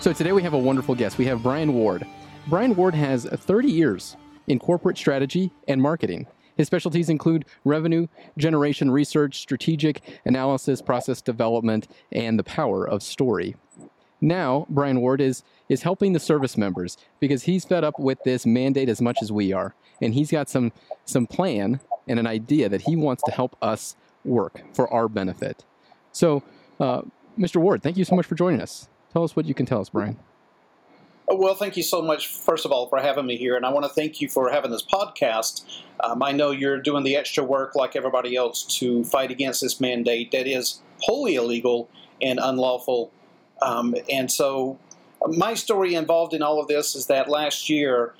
So today we have a wonderful guest. We have Brian Ward. Brian Ward has 30 years in corporate strategy and marketing. His specialties include revenue generation research, strategic analysis, process development, and the power of story. Now, Brian Ward is is helping the service members because he's fed up with this mandate as much as we are, and he's got some some plan and an idea that he wants to help us work for our benefit. So, uh, Mr. Ward, thank you so much for joining us. Tell us what you can tell us, Brian. Oh, Well, thank you so much, first of all, for having me here. And I want to thank you for having this podcast. Um, I know you're doing the extra work, like everybody else, to fight against this mandate that is wholly illegal and unlawful. Um, and so, my story involved in all of this is that last year,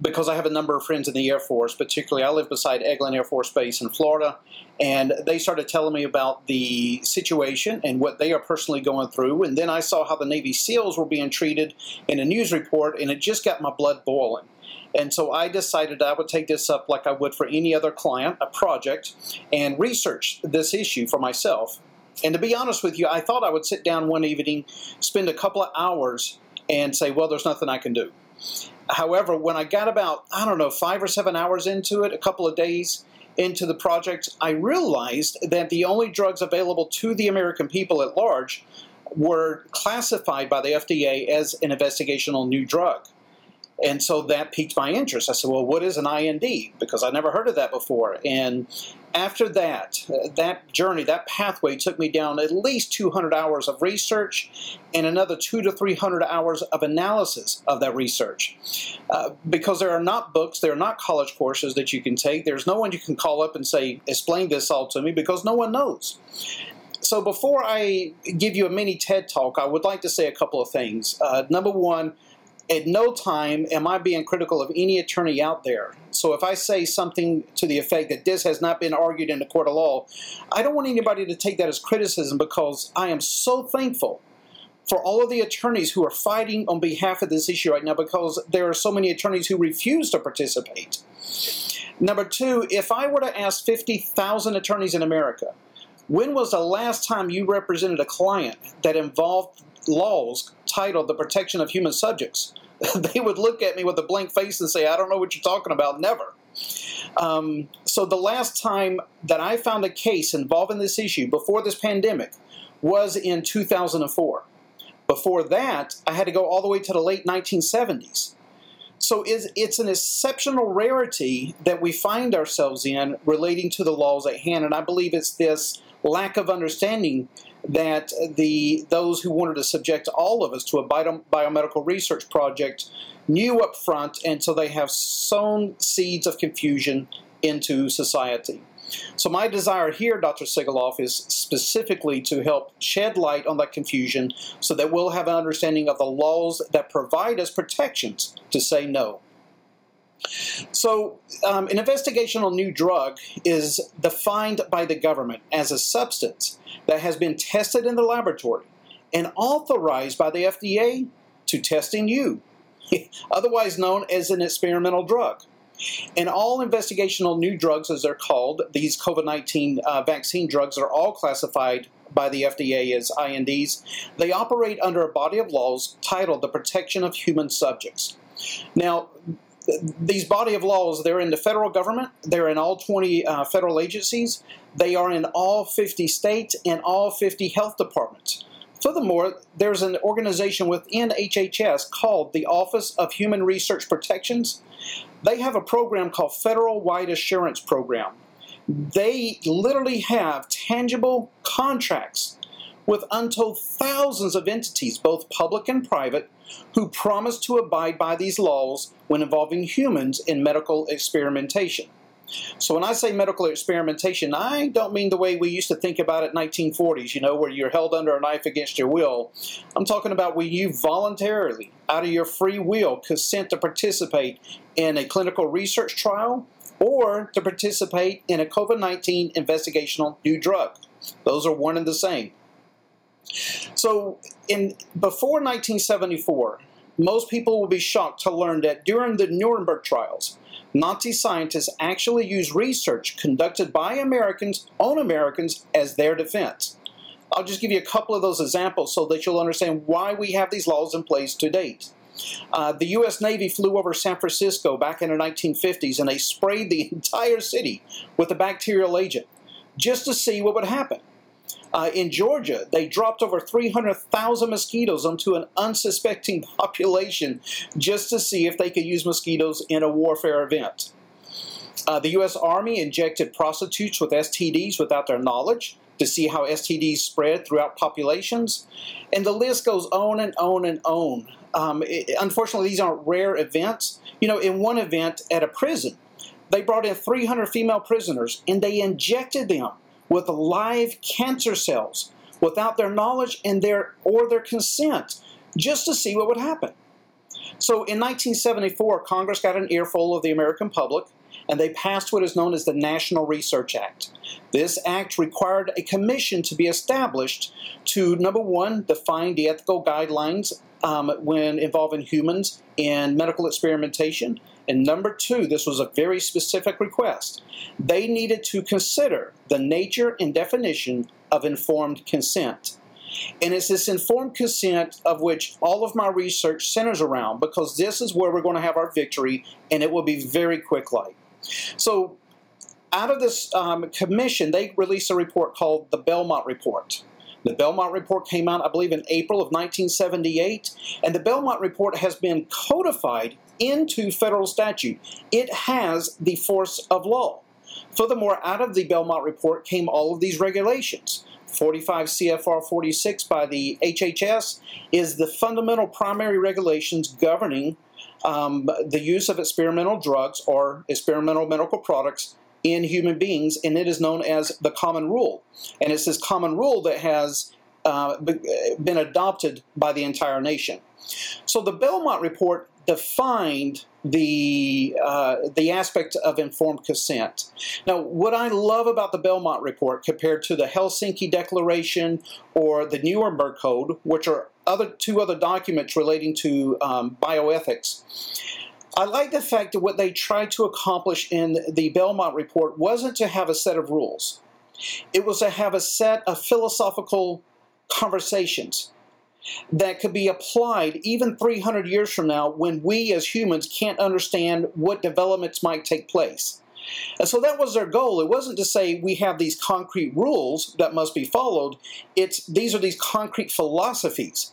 because I have a number of friends in the Air Force, particularly I live beside Eglin Air Force Base in Florida, and they started telling me about the situation and what they are personally going through. And then I saw how the Navy SEALs were being treated in a news report, and it just got my blood boiling. And so I decided I would take this up like I would for any other client, a project, and research this issue for myself. And to be honest with you, I thought I would sit down one evening, spend a couple of hours, and say, well, there's nothing I can do. However, when I got about, I don't know, five or seven hours into it, a couple of days into the project, I realized that the only drugs available to the American people at large were classified by the FDA as an investigational new drug. And so that piqued my interest. I said, well, what is an IND? Because I never heard of that before. And after that, uh, that journey, that pathway took me down at least 200 hours of research and another two to 300 hours of analysis of that research. Uh, because there are not books, there are not college courses that you can take. There's no one you can call up and say, explain this all to me, because no one knows. So before I give you a mini TED talk, I would like to say a couple of things. Uh, number one, at no time am I being critical of any attorney out there. So if I say something to the effect that this has not been argued in the court of law, I don't want anybody to take that as criticism because I am so thankful for all of the attorneys who are fighting on behalf of this issue right now because there are so many attorneys who refuse to participate. Number two, if I were to ask 50,000 attorneys in America, when was the last time you represented a client that involved laws titled the protection of human subjects? they would look at me with a blank face and say, I don't know what you're talking about, never. Um, so the last time that I found a case involving this issue before this pandemic was in 2004. Before that, I had to go all the way to the late 1970s. So it's, it's an exceptional rarity that we find ourselves in relating to the laws at hand, and I believe it's this lack of understanding that the those who wanted to subject all of us to a bio, biomedical research project knew up front, and so they have sown seeds of confusion into society. So my desire here, Dr. Sigoloff, is specifically to help shed light on that confusion so that we'll have an understanding of the laws that provide us protections to say no. So, um, an investigational new drug is defined by the government as a substance that has been tested in the laboratory and authorized by the FDA to test in you, otherwise known as an experimental drug. And all investigational new drugs, as they're called, these COVID 19 uh, vaccine drugs are all classified by the FDA as INDs. They operate under a body of laws titled the Protection of Human Subjects. Now, these body of laws, they're in the federal government, they're in all 20 uh, federal agencies, they are in all 50 states and all 50 health departments. Furthermore, there's an organization within HHS called the Office of Human Research Protections. They have a program called Federal Wide Assurance Program. They literally have tangible contracts with untold thousands of entities, both public and private, who promise to abide by these laws when involving humans in medical experimentation. So when I say medical experimentation, I don't mean the way we used to think about it in 1940s, you know, where you're held under a knife against your will. I'm talking about where you voluntarily, out of your free will, consent to participate in a clinical research trial or to participate in a COVID-19 investigational new drug. Those are one and the same. So in before 1974, most people will be shocked to learn that during the Nuremberg trials, Nazi scientists actually used research conducted by Americans on Americans as their defense. I'll just give you a couple of those examples so that you'll understand why we have these laws in place to date. Uh, the U.S. Navy flew over San Francisco back in the 1950s and they sprayed the entire city with a bacterial agent just to see what would happen. Uh, in Georgia, they dropped over 300,000 mosquitoes onto an unsuspecting population just to see if they could use mosquitoes in a warfare event. Uh, the U.S. Army injected prostitutes with STDs without their knowledge to see how STDs spread throughout populations. And the list goes on and on and on. Um, it, unfortunately, these aren't rare events. You know, in one event at a prison, they brought in 300 female prisoners and they injected them with live cancer cells without their knowledge and their or their consent just to see what would happen. So in 1974, Congress got an earful of the American public and they passed what is known as the National Research Act. This act required a commission to be established to, number one, define the ethical guidelines um, when involving humans in medical experimentation, and number two, this was a very specific request. They needed to consider the nature and definition of informed consent. And it's this informed consent of which all of my research centers around because this is where we're going to have our victory and it will be very quick like. So, out of this um, commission, they released a report called the Belmont Report. The Belmont Report came out, I believe, in April of 1978, and the Belmont Report has been codified into federal statute. It has the force of law. Furthermore, out of the Belmont Report came all of these regulations. 45 CFR 46 by the HHS is the fundamental primary regulations governing um, the use of experimental drugs or experimental medical products in human beings, and it is known as the common rule. And it's this common rule that has uh, been adopted by the entire nation. So the Belmont Report defined the uh, the aspect of informed consent. Now, what I love about the Belmont Report compared to the Helsinki Declaration or the Nuremberg Code, which are other two other documents relating to um, bioethics, I like the fact that what they tried to accomplish in the Belmont Report wasn't to have a set of rules. It was to have a set of philosophical conversations that could be applied even 300 years from now when we as humans can't understand what developments might take place. And so that was their goal. It wasn't to say we have these concrete rules that must be followed. It's these are these concrete philosophies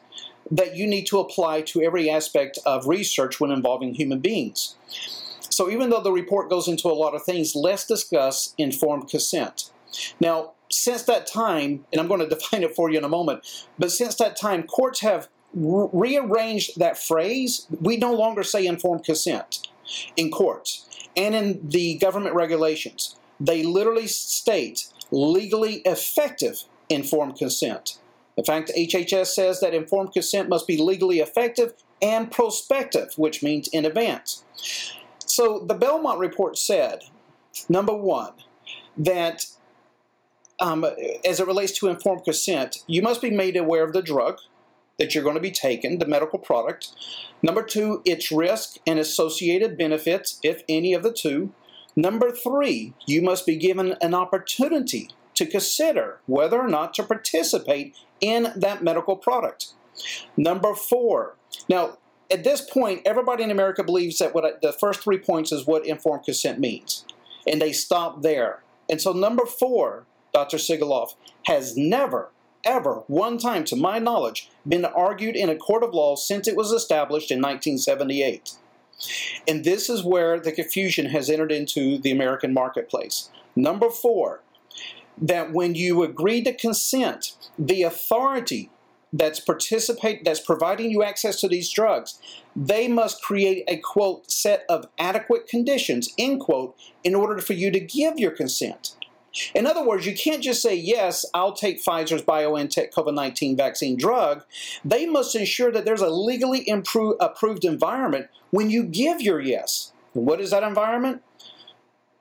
that you need to apply to every aspect of research when involving human beings. So even though the report goes into a lot of things, let's discuss informed consent. Now, since that time, and I'm going to define it for you in a moment, but since that time, courts have re rearranged that phrase. We no longer say informed consent in courts and in the government regulations. They literally state legally effective informed consent. In fact, HHS says that informed consent must be legally effective and prospective, which means in advance. So the Belmont report said, number one, that um, as it relates to informed consent, you must be made aware of the drug that you're going to be taking, the medical product. Number two, its risk and associated benefits, if any of the two. Number three, you must be given an opportunity to consider whether or not to participate in that medical product. Number four, now at this point, everybody in America believes that what the first three points is what informed consent means, and they stop there. And so, number four, Dr. Sigoloff, has never, ever, one time to my knowledge, been argued in a court of law since it was established in 1978. And this is where the confusion has entered into the American marketplace. Number four, that when you agree to consent, the authority that's participate that's providing you access to these drugs they must create a quote set of adequate conditions end quote in order for you to give your consent in other words, you can't just say, yes, I'll take Pfizer's BioNTech COVID 19 vaccine drug. They must ensure that there's a legally improved, approved environment when you give your yes. What is that environment?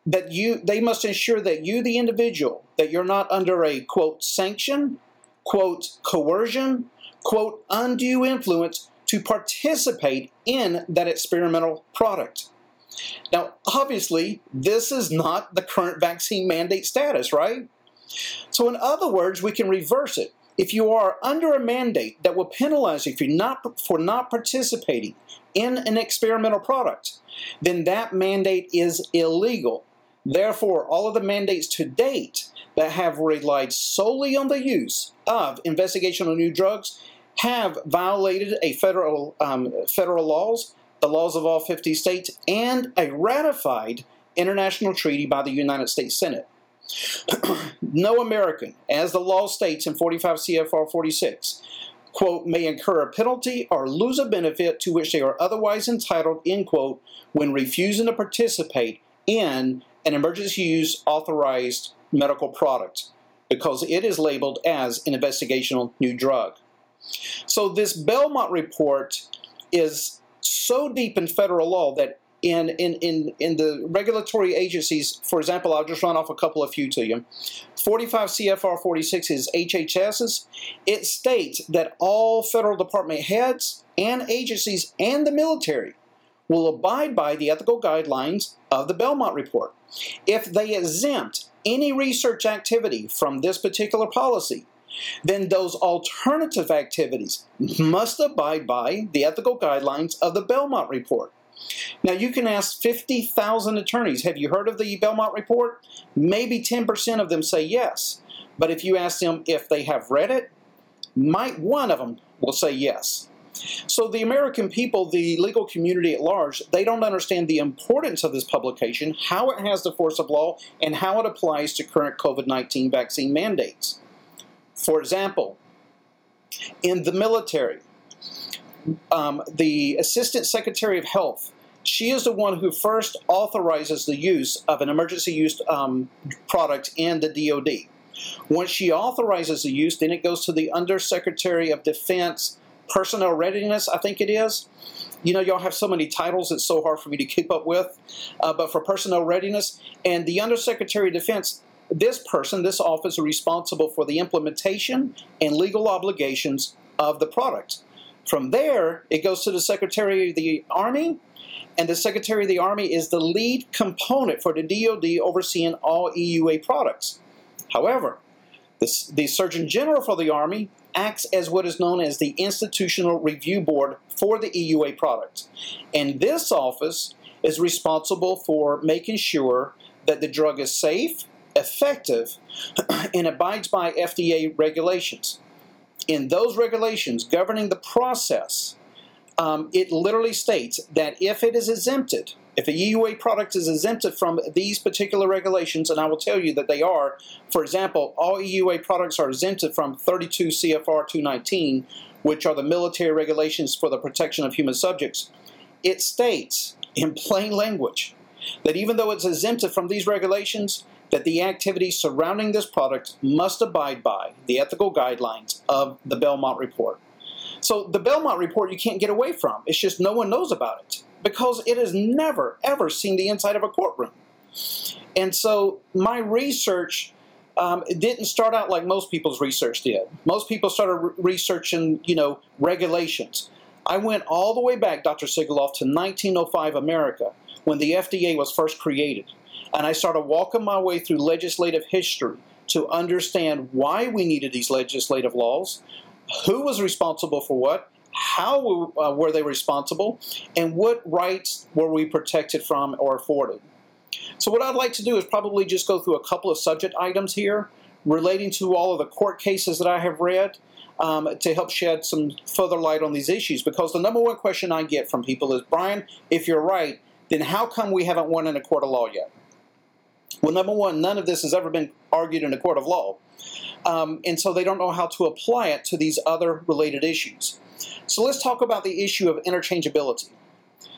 That you, they must ensure that you, the individual, that you're not under a quote sanction quote, coercion, quote, undue influence to participate in that experimental product. Now, obviously, this is not the current vaccine mandate status, right? So, in other words, we can reverse it. If you are under a mandate that will penalize you if you're not, for not participating in an experimental product, then that mandate is illegal. Therefore, all of the mandates to date that have relied solely on the use of investigational new drugs have violated a federal um, federal laws, the laws of all 50 states, and a ratified international treaty by the United States Senate. no American, as the law states in 45 CFR 46, quote, may incur a penalty or lose a benefit to which they are otherwise entitled, end quote, when refusing to participate in an emergency use authorized medical product because it is labeled as an investigational new drug. So this Belmont report is so deep in federal law that in, in, in, in the regulatory agencies, for example, I'll just run off a couple of few to you. 45 CFR 46 is HHS's. It states that all federal department heads and agencies and the military will abide by the ethical guidelines of the Belmont report. If they exempt any research activity from this particular policy, then those alternative activities must abide by the ethical guidelines of the Belmont Report. Now, you can ask 50,000 attorneys, have you heard of the Belmont Report? Maybe 10% of them say yes. But if you ask them if they have read it, might one of them will say yes. So the American people, the legal community at large, they don't understand the importance of this publication, how it has the force of law, and how it applies to current COVID-19 vaccine mandates. For example, in the military, um, the Assistant Secretary of Health, she is the one who first authorizes the use of an emergency use um, product in the DoD. Once she authorizes the use, then it goes to the Undersecretary of Defense personnel readiness, I think it is. You know, y'all have so many titles, it's so hard for me to keep up with. Uh, but for personnel readiness, and the Undersecretary of Defense, this person, this office, is responsible for the implementation and legal obligations of the product. From there, it goes to the Secretary of the Army, and the Secretary of the Army is the lead component for the DoD overseeing all EUA products. However, the, the Surgeon General for the Army acts as what is known as the Institutional Review Board for the EUA product. And this office is responsible for making sure that the drug is safe, effective, and abides by FDA regulations. In those regulations governing the process, um, it literally states that if it is exempted, if a EUA product is exempted from these particular regulations, and I will tell you that they are, for example, all EUA products are exempted from 32 CFR 219, which are the military regulations for the protection of human subjects. It states in plain language that even though it's exempted from these regulations, that the activities surrounding this product must abide by the ethical guidelines of the Belmont Report. So the Belmont Report you can't get away from. It's just no one knows about it because it has never, ever seen the inside of a courtroom. And so my research um, it didn't start out like most people's research did. Most people started re- researching, you know, regulations. I went all the way back, Dr. Sigoloff, to 1905 America when the FDA was first created. And I started walking my way through legislative history to understand why we needed these legislative laws, who was responsible for what, how uh, were they responsible, and what rights were we protected from or afforded. So what I'd like to do is probably just go through a couple of subject items here relating to all of the court cases that I have read um, to help shed some further light on these issues. Because the number one question I get from people is, Brian, if you're right, then how come we haven't won in a court of law yet? Well, number one, none of this has ever been argued in a court of law. um, and so they don't know how to apply it to these other related issues. So let's talk about the issue of interchangeability.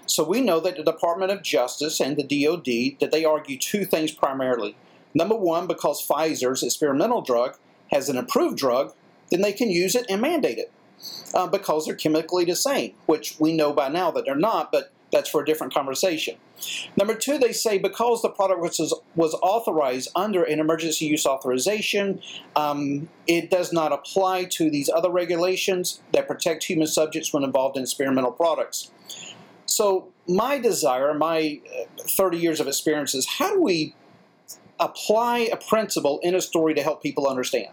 So we know that the Department of Justice and the DoD that they argue two things primarily. Number one, because Pfizer's experimental drug has an approved drug, then they can use it and mandate it uh, because they're chemically the same, which we know by now that they're not, but that's for a different conversation. Number two, they say because the product was, was authorized under an emergency use authorization, um, it does not apply to these other regulations that protect human subjects when involved in experimental products. So, my desire, my uh, 30 years of experience is how do we apply a principle in a story to help people understand?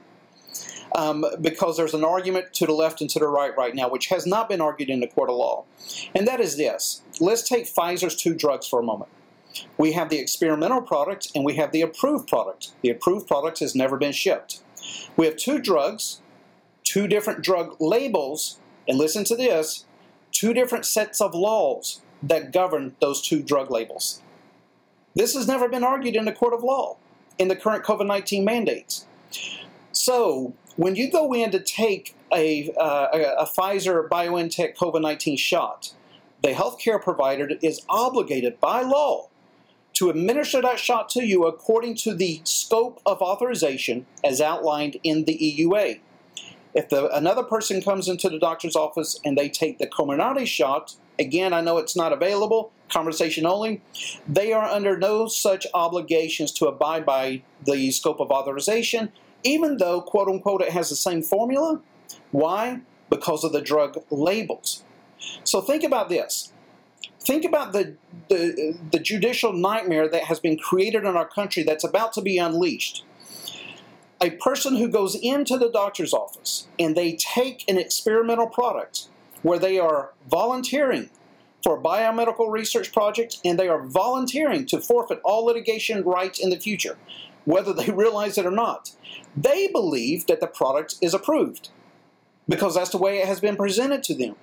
Um, because there's an argument to the left and to the right right now, which has not been argued in the court of law. And that is this let's take Pfizer's two drugs for a moment. We have the experimental product and we have the approved product. The approved product has never been shipped. We have two drugs, two different drug labels, and listen to this two different sets of laws that govern those two drug labels. This has never been argued in the court of law in the current COVID 19 mandates. So, when you go in to take a, uh, a, a Pfizer BioNTech COVID 19 shot, the healthcare provider is obligated by law to administer that shot to you according to the scope of authorization as outlined in the EUA. If the, another person comes into the doctor's office and they take the Comirnaty shot, again, I know it's not available, conversation only, they are under no such obligations to abide by the scope of authorization even though, quote unquote, it has the same formula. Why? Because of the drug labels. So think about this. Think about the, the, the judicial nightmare that has been created in our country that's about to be unleashed. A person who goes into the doctor's office and they take an experimental product where they are volunteering for a biomedical research project and they are volunteering to forfeit all litigation rights in the future whether they realize it or not. They believe that the product is approved because that's the way it has been presented to them.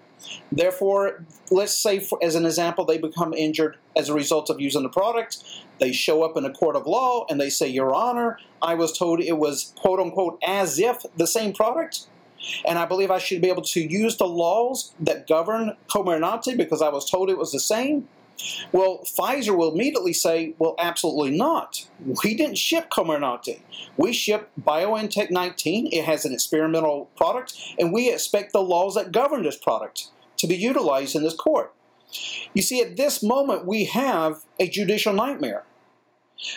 Therefore, let's say, for, as an example, they become injured as a result of using the product. They show up in a court of law and they say, Your Honor, I was told it was quote unquote as if the same product. And I believe I should be able to use the laws that govern Comirnaty because I was told it was the same. Well, Pfizer will immediately say, well, absolutely not. We didn't ship Comirnaty. We shipped BioNTech 19. It has an experimental product, and we expect the laws that govern this product to be utilized in this court. You see, at this moment, we have a judicial nightmare.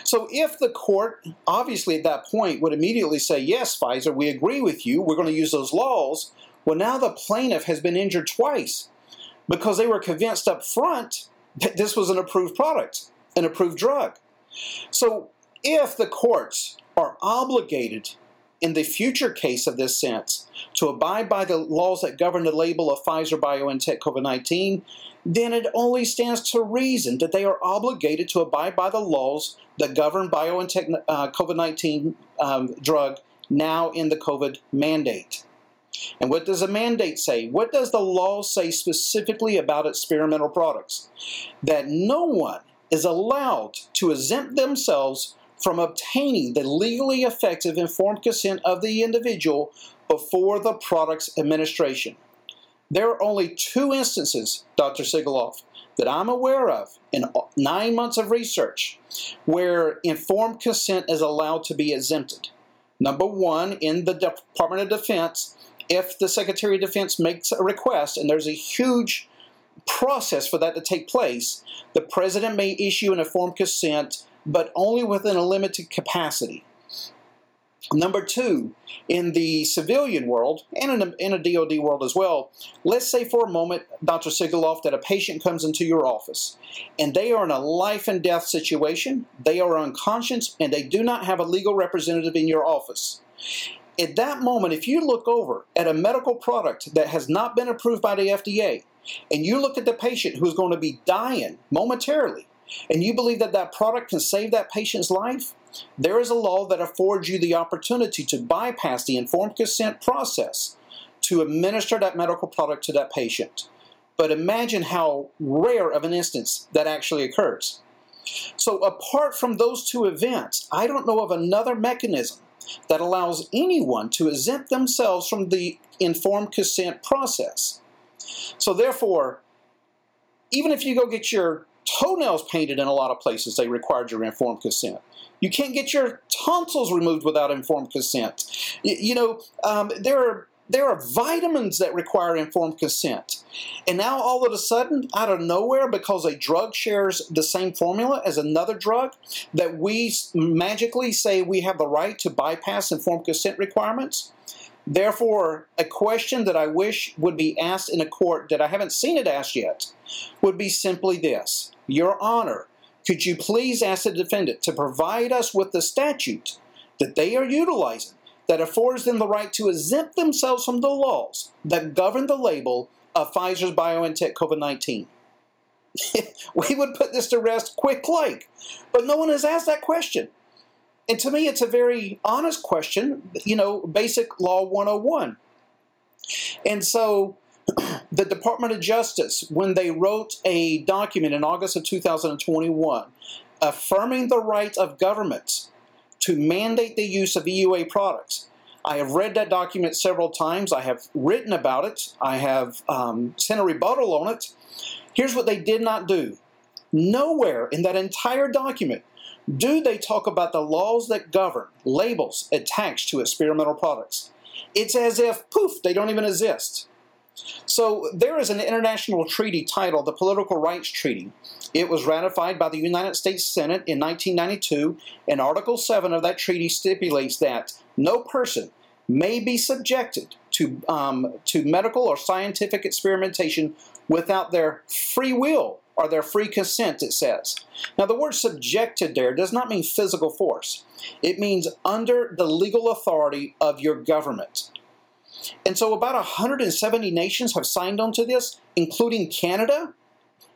So if the court, obviously at that point, would immediately say, yes, Pfizer, we agree with you, we're going to use those laws, well, now the plaintiff has been injured twice because they were convinced up front this was an approved product, an approved drug. So if the courts are obligated in the future case of this sense to abide by the laws that govern the label of Pfizer BioNTech COVID 19, then it only stands to reason that they are obligated to abide by the laws that govern BioNTech uh, COVID 19 um, drug now in the COVID mandate. And what does the mandate say? What does the law say specifically about experimental products? That no one is allowed to exempt themselves from obtaining the legally effective informed consent of the individual before the product's administration. There are only two instances, Dr. Sigoloff, that I'm aware of in nine months of research where informed consent is allowed to be exempted. Number one, in the Department of Defense, if the Secretary of Defense makes a request and there's a huge process for that to take place, the President may issue an informed consent, but only within a limited capacity. Number two, in the civilian world and in a, in a DoD world as well, let's say for a moment, Dr. Sigoloff, that a patient comes into your office and they are in a life and death situation, they are unconscious, and they do not have a legal representative in your office at that moment, if you look over at a medical product that has not been approved by the FDA, and you look at the patient who's going to be dying momentarily, and you believe that that product can save that patient's life, there is a law that affords you the opportunity to bypass the informed consent process to administer that medical product to that patient. But imagine how rare of an instance that actually occurs. So, apart from those two events, I don't know of another mechanism that allows anyone to exempt themselves from the informed consent process. So, therefore, even if you go get your toenails painted in a lot of places, they required your informed consent. You can't get your tonsils removed without informed consent. You, know, um, there are there are vitamins that require informed consent. And now all of a sudden, out of nowhere, because a drug shares the same formula as another drug, that we magically say we have the right to bypass informed consent requirements. Therefore, a question that I wish would be asked in a court that I haven't seen it asked yet would be simply this Your Honor, could you please ask the defendant to provide us with the statute that they are utilizing that affords them the right to exempt themselves from the laws that govern the label of Pfizer's BioNTech COVID 19. we would put this to rest quick like, but no one has asked that question. And to me, it's a very honest question, you know, basic law 101. And so the Department of Justice, when they wrote a document in August of 2021 affirming the right of governments to mandate the use of EUA products. I have read that document several times. I have written about it. I have um, sent a rebuttal on it. Here's what they did not do. Nowhere in that entire document do they talk about the laws that govern labels attached to experimental products. It's as if, poof, they don't even exist. So there is an international treaty titled the Political Rights Treaty. It was ratified by the United States Senate in 1992, and Article 7 of that treaty stipulates that no person may be subjected to, um, to medical or scientific experimentation without their free will or their free consent, it says. Now, the word subjected there does not mean physical force, it means under the legal authority of your government. And so about 170 nations have signed on to this, including Canada,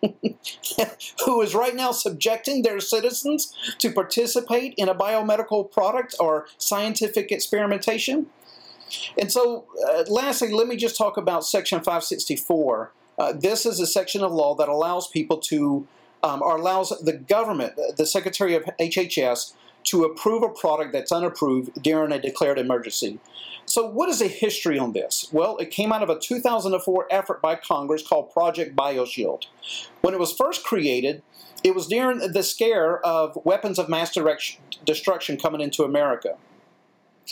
who is right now subjecting their citizens to participate in a biomedical product or scientific experimentation. And so, uh, lastly, let me just talk about Section 564. Uh, this is a section of law that allows people to, um, or allows the government, the Secretary of HHS, to approve a product that's unapproved during a declared emergency. So, what is the history on this? Well, it came out of a 2004 effort by Congress called Project BioShield. When it was first created, it was during the scare of weapons of mass destruction coming into America.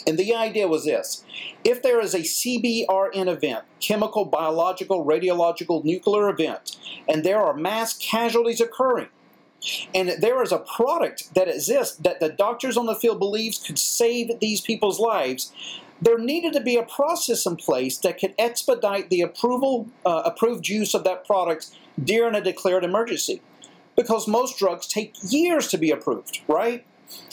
And the idea was this if there is a CBRN event, chemical, biological, radiological, nuclear event, and there are mass casualties occurring, and there is a product that exists that the doctors on the field believes could save these people's lives, there needed to be a process in place that could expedite the approval, uh, approved use of that product during a declared emergency. Because most drugs take years to be approved, right?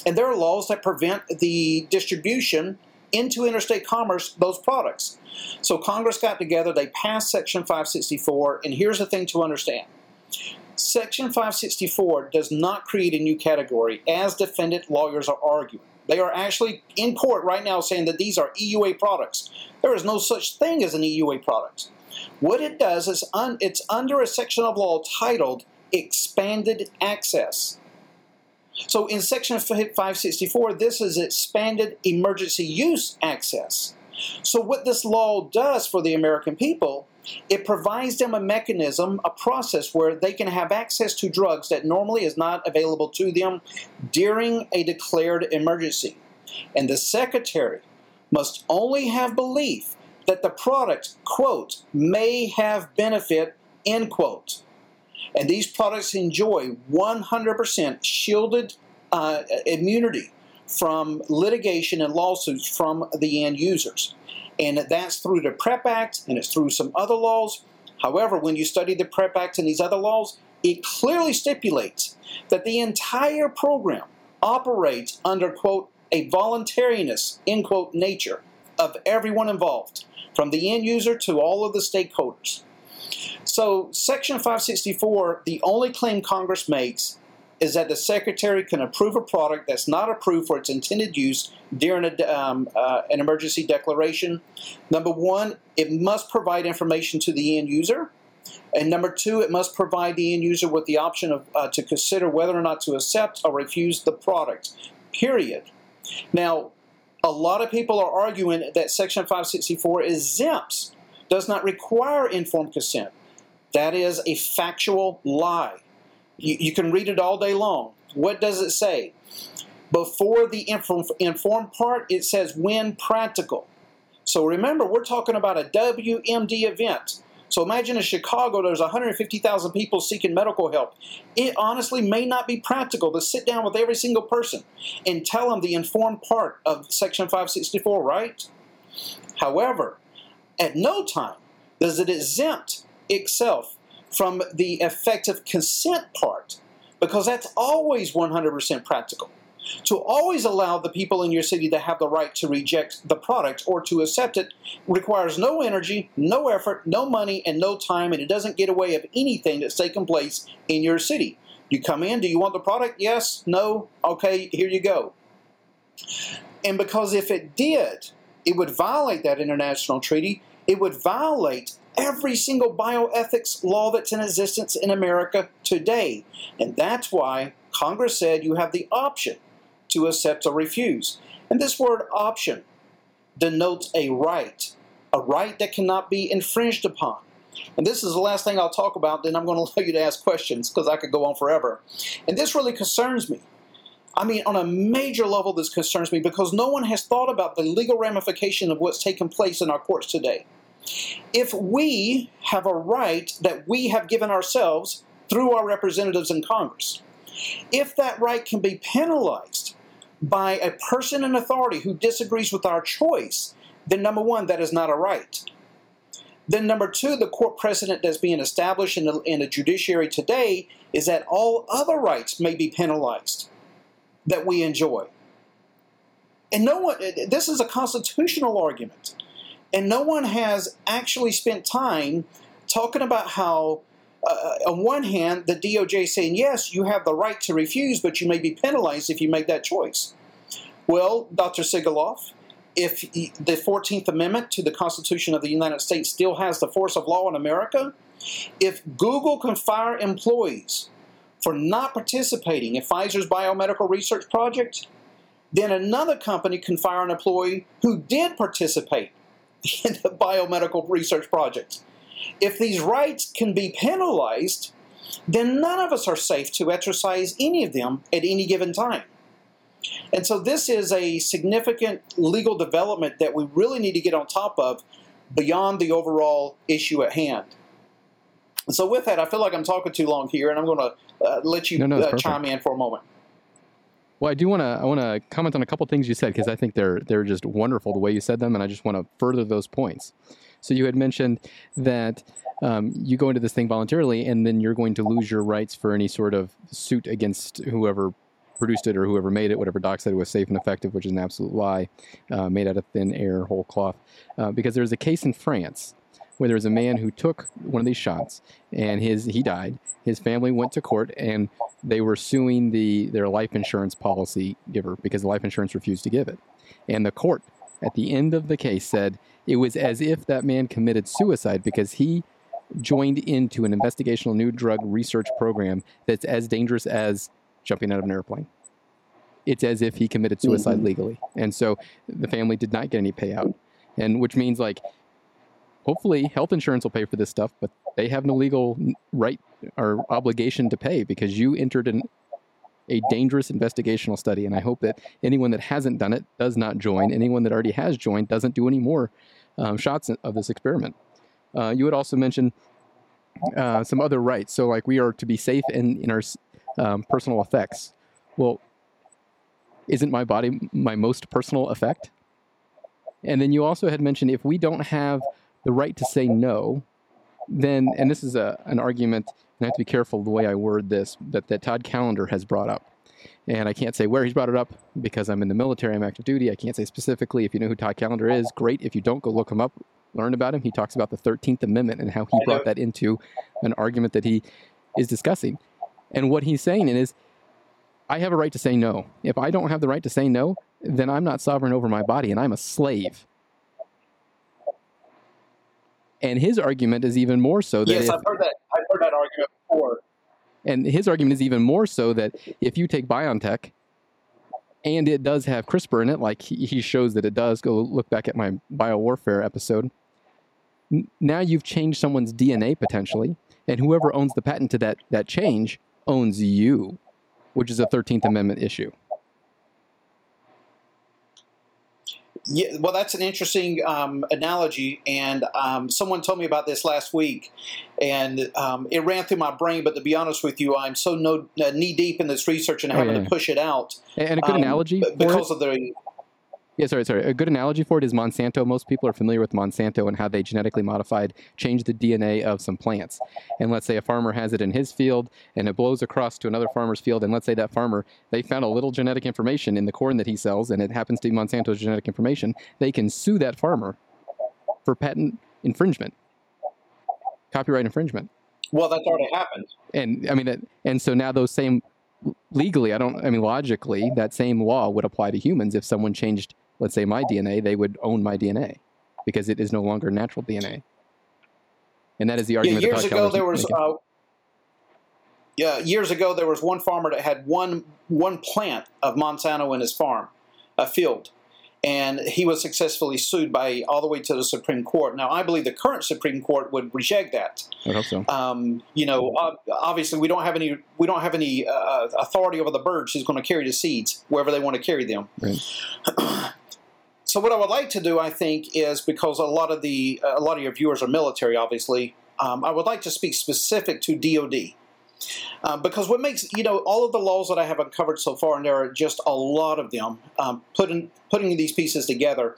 And there are laws that prevent the distribution into interstate commerce those products. So Congress got together, they passed Section 564, and here's the thing to understand. Section 564 does not create a new category, as defendant lawyers are arguing. They are actually in court right now saying that these are EUA products. There is no such thing as an EUA product. What it does is un, it's under a section of law titled expanded access. So in section 564, this is expanded emergency use access. So what this law does for the American people it provides them a mechanism, a process where they can have access to drugs that normally is not available to them during a declared emergency. And the secretary must only have belief that the product, quote, may have benefit, end quote. And these products enjoy 100% shielded uh, immunity from litigation and lawsuits from the end users. And that's through the PREP Act and it's through some other laws. However, when you study the PREP Act and these other laws, it clearly stipulates that the entire program operates under, quote, a voluntariness, end quote, nature of everyone involved, from the end user to all of the stakeholders. So, Section 564, the only claim Congress makes is that the Secretary can approve a product that's not approved for its intended use during a, um, uh, an emergency declaration. Number one, it must provide information to the end user. And number two, it must provide the end user with the option of, uh, to consider whether or not to accept or refuse the product, period. Now, A lot of people are arguing that Section 564 exempts, does not require informed consent. That is a factual lie. You, you can read it all day long. What does it say? Before the inform, informed part, it says when practical. So remember, we're talking about a WMD event. So imagine in Chicago, there's 150,000 people seeking medical help. It honestly may not be practical to sit down with every single person and tell them the informed part of Section 564, right? However, at no time does it exempt itself from the effective consent part because that's always 100% practical to always allow the people in your city to have the right to reject the product or to accept it requires no energy, no effort, no money, and no time, and it doesn't get away of anything that's taken place in your city. You come in, do you want the product? Yes, no, okay, here you go. And because if it did, it would violate that international treaty, it would violate every single bioethics law that's in existence in America today. And that's why Congress said you have the option to accept or refuse. And this word option denotes a right, a right that cannot be infringed upon. And this is the last thing I'll talk about, then I'm going to allow you to ask questions because I could go on forever. And this really concerns me. I mean, on a major level, this concerns me because no one has thought about the legal ramification of what's taken place in our courts today. If we have a right that we have given ourselves through our representatives in Congress, if that right can be penalized by a person in authority who disagrees with our choice, then number one, that is not a right. Then number two, the court precedent that's being established in the, in the judiciary today is that all other rights may be penalized that we enjoy. And no one, this is a constitutional argument. And no one has actually spent time talking about how uh, on one hand, the DOJ saying, yes, you have the right to refuse, but you may be penalized if you make that choice. Well, Dr. Sigoloff, if the 14th Amendment to the Constitution of the United States still has the force of law in America, if Google can fire employees for not participating in Pfizer's biomedical research project, then another company can fire an employee who did participate in the biomedical research project. If these rights can be penalized, then none of us are safe to exercise any of them at any given time. And so this is a significant legal development that we really need to get on top of beyond the overall issue at hand. So with that, I feel like I'm talking too long here, and I'm going to uh, let you no, no, uh, chime in for a moment. Well, I do want to I want to comment on a couple things you said because I think they're they're just wonderful the way you said them, and I just want to further those points. So you had mentioned that um, you go into this thing voluntarily, and then you're going to lose your rights for any sort of suit against whoever produced it or whoever made it, whatever doc said it was safe and effective, which is an absolute lie, uh, made out of thin air, whole cloth. Uh, because there's a case in France where there was a man who took one of these shots and his he died. His family went to court and they were suing the their life insurance policy giver because the life insurance refused to give it. And the court at the end of the case said it was as if that man committed suicide because he joined into an investigational new drug research program that's as dangerous as jumping out of an airplane. It's as if he committed suicide mm-hmm. legally. And so the family did not get any payout. And which means like hopefully health insurance will pay for this stuff, but they have no legal right or obligation to pay because you entered in a dangerous investigational study. And I hope that anyone that hasn't done it does not join. Anyone that already has joined doesn't do any more um, shots of this experiment. Uh, you would also mention uh, some other rights. So, like, we are to be safe in, in our um, personal effects. Well, isn't my body my most personal effect? And then you also had mentioned if we don't have the right to say no, then, and this is a, an argument, and I have to be careful the way I word this, that, that Todd Callender has brought up. And I can't say where he's brought it up because I'm in the military, I'm active duty. I can't say specifically. If you know who Todd Callender is, great. If you don't, go look him up, learn about him. He talks about the 13th Amendment and how he brought that into an argument that he is discussing. And what he's saying is, I have a right to say no. If I don't have the right to say no, then I'm not sovereign over my body and I'm a slave. And his argument is even more so that. Yes, if, I've heard that. I've heard that argument before. And his argument is even more so that if you take BioNTech and it does have CRISPR in it, like he, he shows that it does. Go look back at my biowarfare episode. N- now you've changed someone's DNA potentially, and whoever owns the patent to that that change owns you, which is a Thirteenth Amendment issue. Yeah, well, that's an interesting um, analogy, and um, someone told me about this last week, and um, it ran through my brain. But to be honest with you, I'm so no, uh, knee deep in this research and Oh, having yeah. to push it out. And a good um, analogy because it, of the yeah, sorry, sorry. A good analogy for it is Monsanto. Most people are familiar with Monsanto and how they genetically modified, changed the DNA of some plants. And let's say a farmer has it in his field, and it blows across to another farmer's field. And let's say that farmer they found a little genetic information in the corn that he sells, and it happens to be Monsanto's genetic information. They can sue that farmer for patent infringement, copyright infringement. well, that's already happened. and I mean, and so now those same legally, I don't, I mean, logically, that same law would apply to humans. If someone changed, let's say, my DNA, they would own my DNA because it is no longer natural DNA. And that is the argument. that years ago there was. Uh, yeah, years ago there was one farmer that had one one plant of Monsanto in his farm, a field, and he was successfully sued by all the way to the Supreme Court. Now I believe the current Supreme Court would reject that. I hope so. Um, you know, obviously we don't have any we don't have any uh, authority over the birds who's going to carry the seeds wherever they want to carry them. Right. so what I would like to do, I think, is because a lot of the a lot of your viewers are military, obviously. Um, I would like to speak specific to DoD. Um, because what makes you know all of the laws that I have uncovered so far, and there are just a lot of them, um, putting putting these pieces together,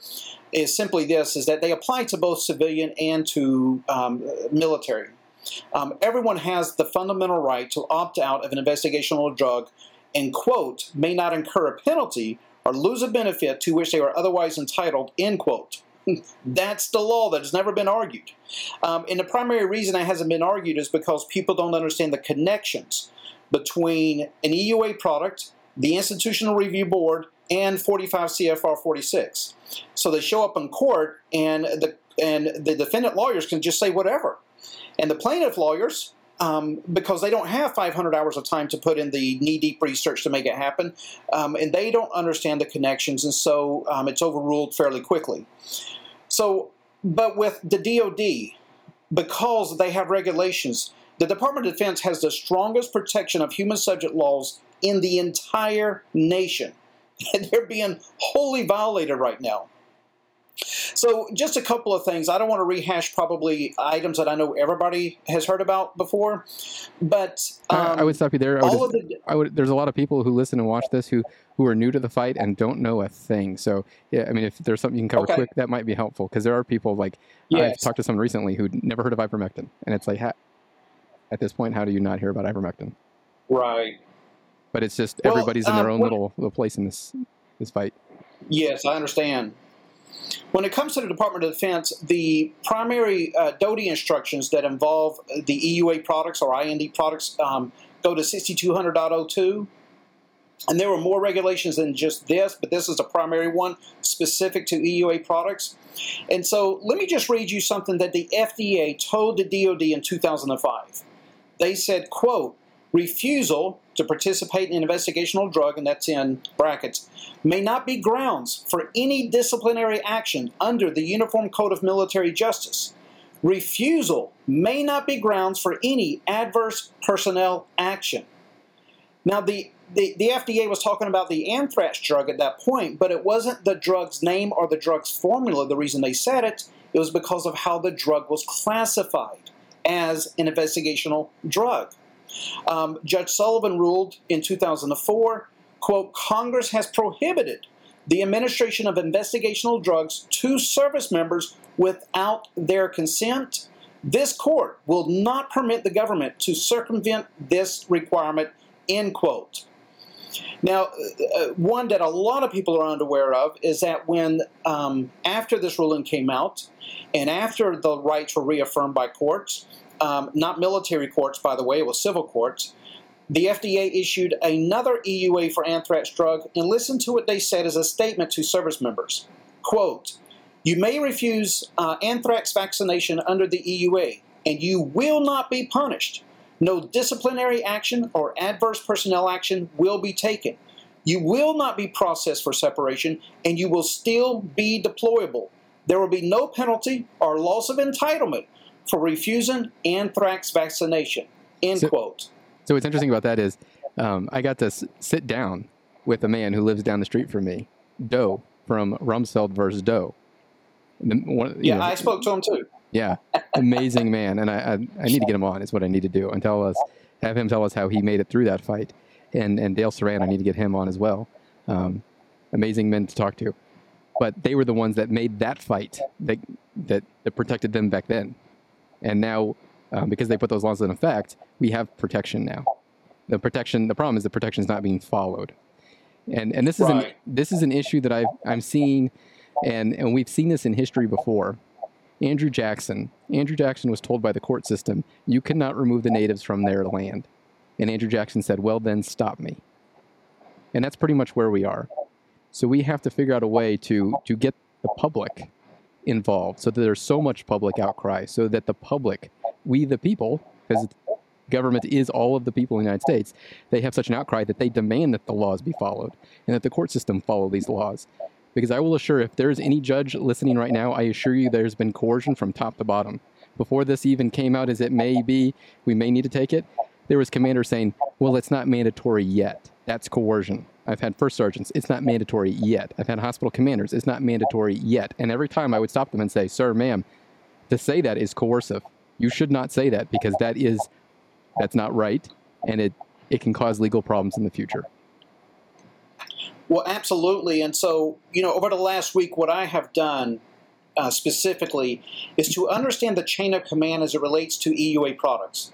is simply this: is that they apply to both civilian and to um, military. Um, everyone has the fundamental right to opt out of an investigational drug, and quote may not incur a penalty or lose a benefit to which they are otherwise entitled. End quote. That's the law that has never been argued. Um, and the primary reason it hasn't been argued is because people don't understand the connections between an EUA product, the Institutional Review Board, and 45 CFR 46. So they show up in court, and the and the defendant lawyers can just say whatever, and the plaintiff lawyers. Um, because they don't have 500 hours of time to put in the knee-deep research to make it happen, um, and they don't understand the connections, and so um, it's overruled fairly quickly. So, but with the DoD, because they have regulations, the Department of Defense has the strongest protection of human subject laws in the entire nation. And they're being wholly violated right now. So, just a couple of things. I don't want to rehash probably items that I know everybody has heard about before, but um, I, I would stop you there. I would all of the I would, there's a lot of people who listen and watch this who who are new to the fight and don't know a thing. So yeah, I mean, if there's something you can cover Okay. quick, that might be helpful because there are people like I've talked to someone recently who never heard of ivermectin, and it's like, ha- at this point, how do you not hear about ivermectin? right. But it's just Well, everybody's in their um, own what- little little place in this this fight. Yes, I understand. When it comes to the Department of Defense, the primary uh, DoD instructions that involve the EUA products or IND products um, go to 6200.02. And there were more regulations than just this, but this is a primary one specific to EUA products. And so let me just read you something that the FDA told the DoD in 2005. They said, quote, refusal to participate in an investigational drug, and that's in brackets, may not be grounds for any disciplinary action under the Uniform Code of Military Justice. Refusal may not be grounds for any adverse personnel action. Now, the, the, the FDA was talking about the anthrax drug at that point, but it wasn't the drug's name or the drug's formula the reason they said it. It was because of how the drug was classified as an investigational drug. Um, Judge Sullivan ruled in 2004, quote, Congress has prohibited the administration of investigational drugs to service members without their consent. This court will not permit the government to circumvent this requirement, end quote. Now, uh, one that a lot of people are unaware of is that when, um, after this ruling came out, and after the rights were reaffirmed by courts, um, not military courts, by the way, it was civil courts, the FDA issued another EUA for anthrax drug, and listen to what they said as a statement to service members. Quote, you may refuse uh, anthrax vaccination under the EUA, and you will not be punished. No disciplinary action or adverse personnel action will be taken. You will not be processed for separation, and you will still be deployable. There will be no penalty or loss of entitlement for refusing anthrax vaccination. End So- quote. So what's interesting about that is, um, I got to s- sit down with a man who lives down the street from me, Doe from Rumsfeld versus Doe. The, one, Yeah, know, I spoke to him too. Yeah, amazing man, and I, I I need to get him on. Is what I need to do and tell us, have him tell us how he made it through that fight, and and Dale Saran, I need to get him on as well. Um, amazing men to talk to, but they were the ones that made that fight that that, that protected them back then, and now um, because they put those laws in effect, we have protection now. The protection, the problem is the protection is not being followed, and and this is an this is an issue that I I'm seeing, and and we've seen this in history before. Andrew Jackson. Andrew Jackson was told by the court system, you cannot remove the natives from their land. And Andrew Jackson said, well, then stop me. And that's pretty much where we are. So we have to figure out a way to, to get the public involved so that there's so much public outcry, so that the public, we the people, because government is all of the people in the United States, they have such an outcry that they demand that the laws be followed and that the court system follow these laws. Because I will assure, if there's any judge listening right now, I assure you there's been coercion from top to bottom. Before this even came out, as it may be, we may need to take it. There was commanders saying, "Well, it's not mandatory yet. That's coercion." I've had first sergeants, "It's not mandatory yet." I've had hospital commanders, "It's not mandatory yet." And every time I would stop them and say, "Sir, ma'am, to say that is coercive. You should not say that because that is that's not right, and it it can cause legal problems in the future." Well, absolutely. And so, you know, over the last week, what I have done uh, specifically is to understand the chain of command as it relates to EUA products.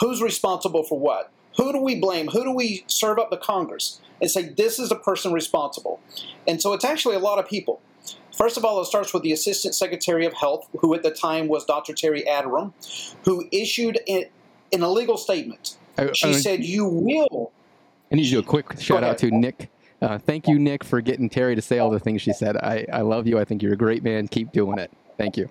Who's responsible for what? Who do we blame? Who do we serve up to Congress and say this is the person responsible? And so it's actually a lot of people. First of all, it starts with the Assistant Secretary of Health, who at the time was Dr. Terry Adirim, who issued an, an illegal statement. I, She I- said, You will I need to do a quick shout out to. Nick. Uh, thank you, Nick, for getting Terry to say all the things she said. I, I love you. I think you're a great man. Keep doing it. Thank you.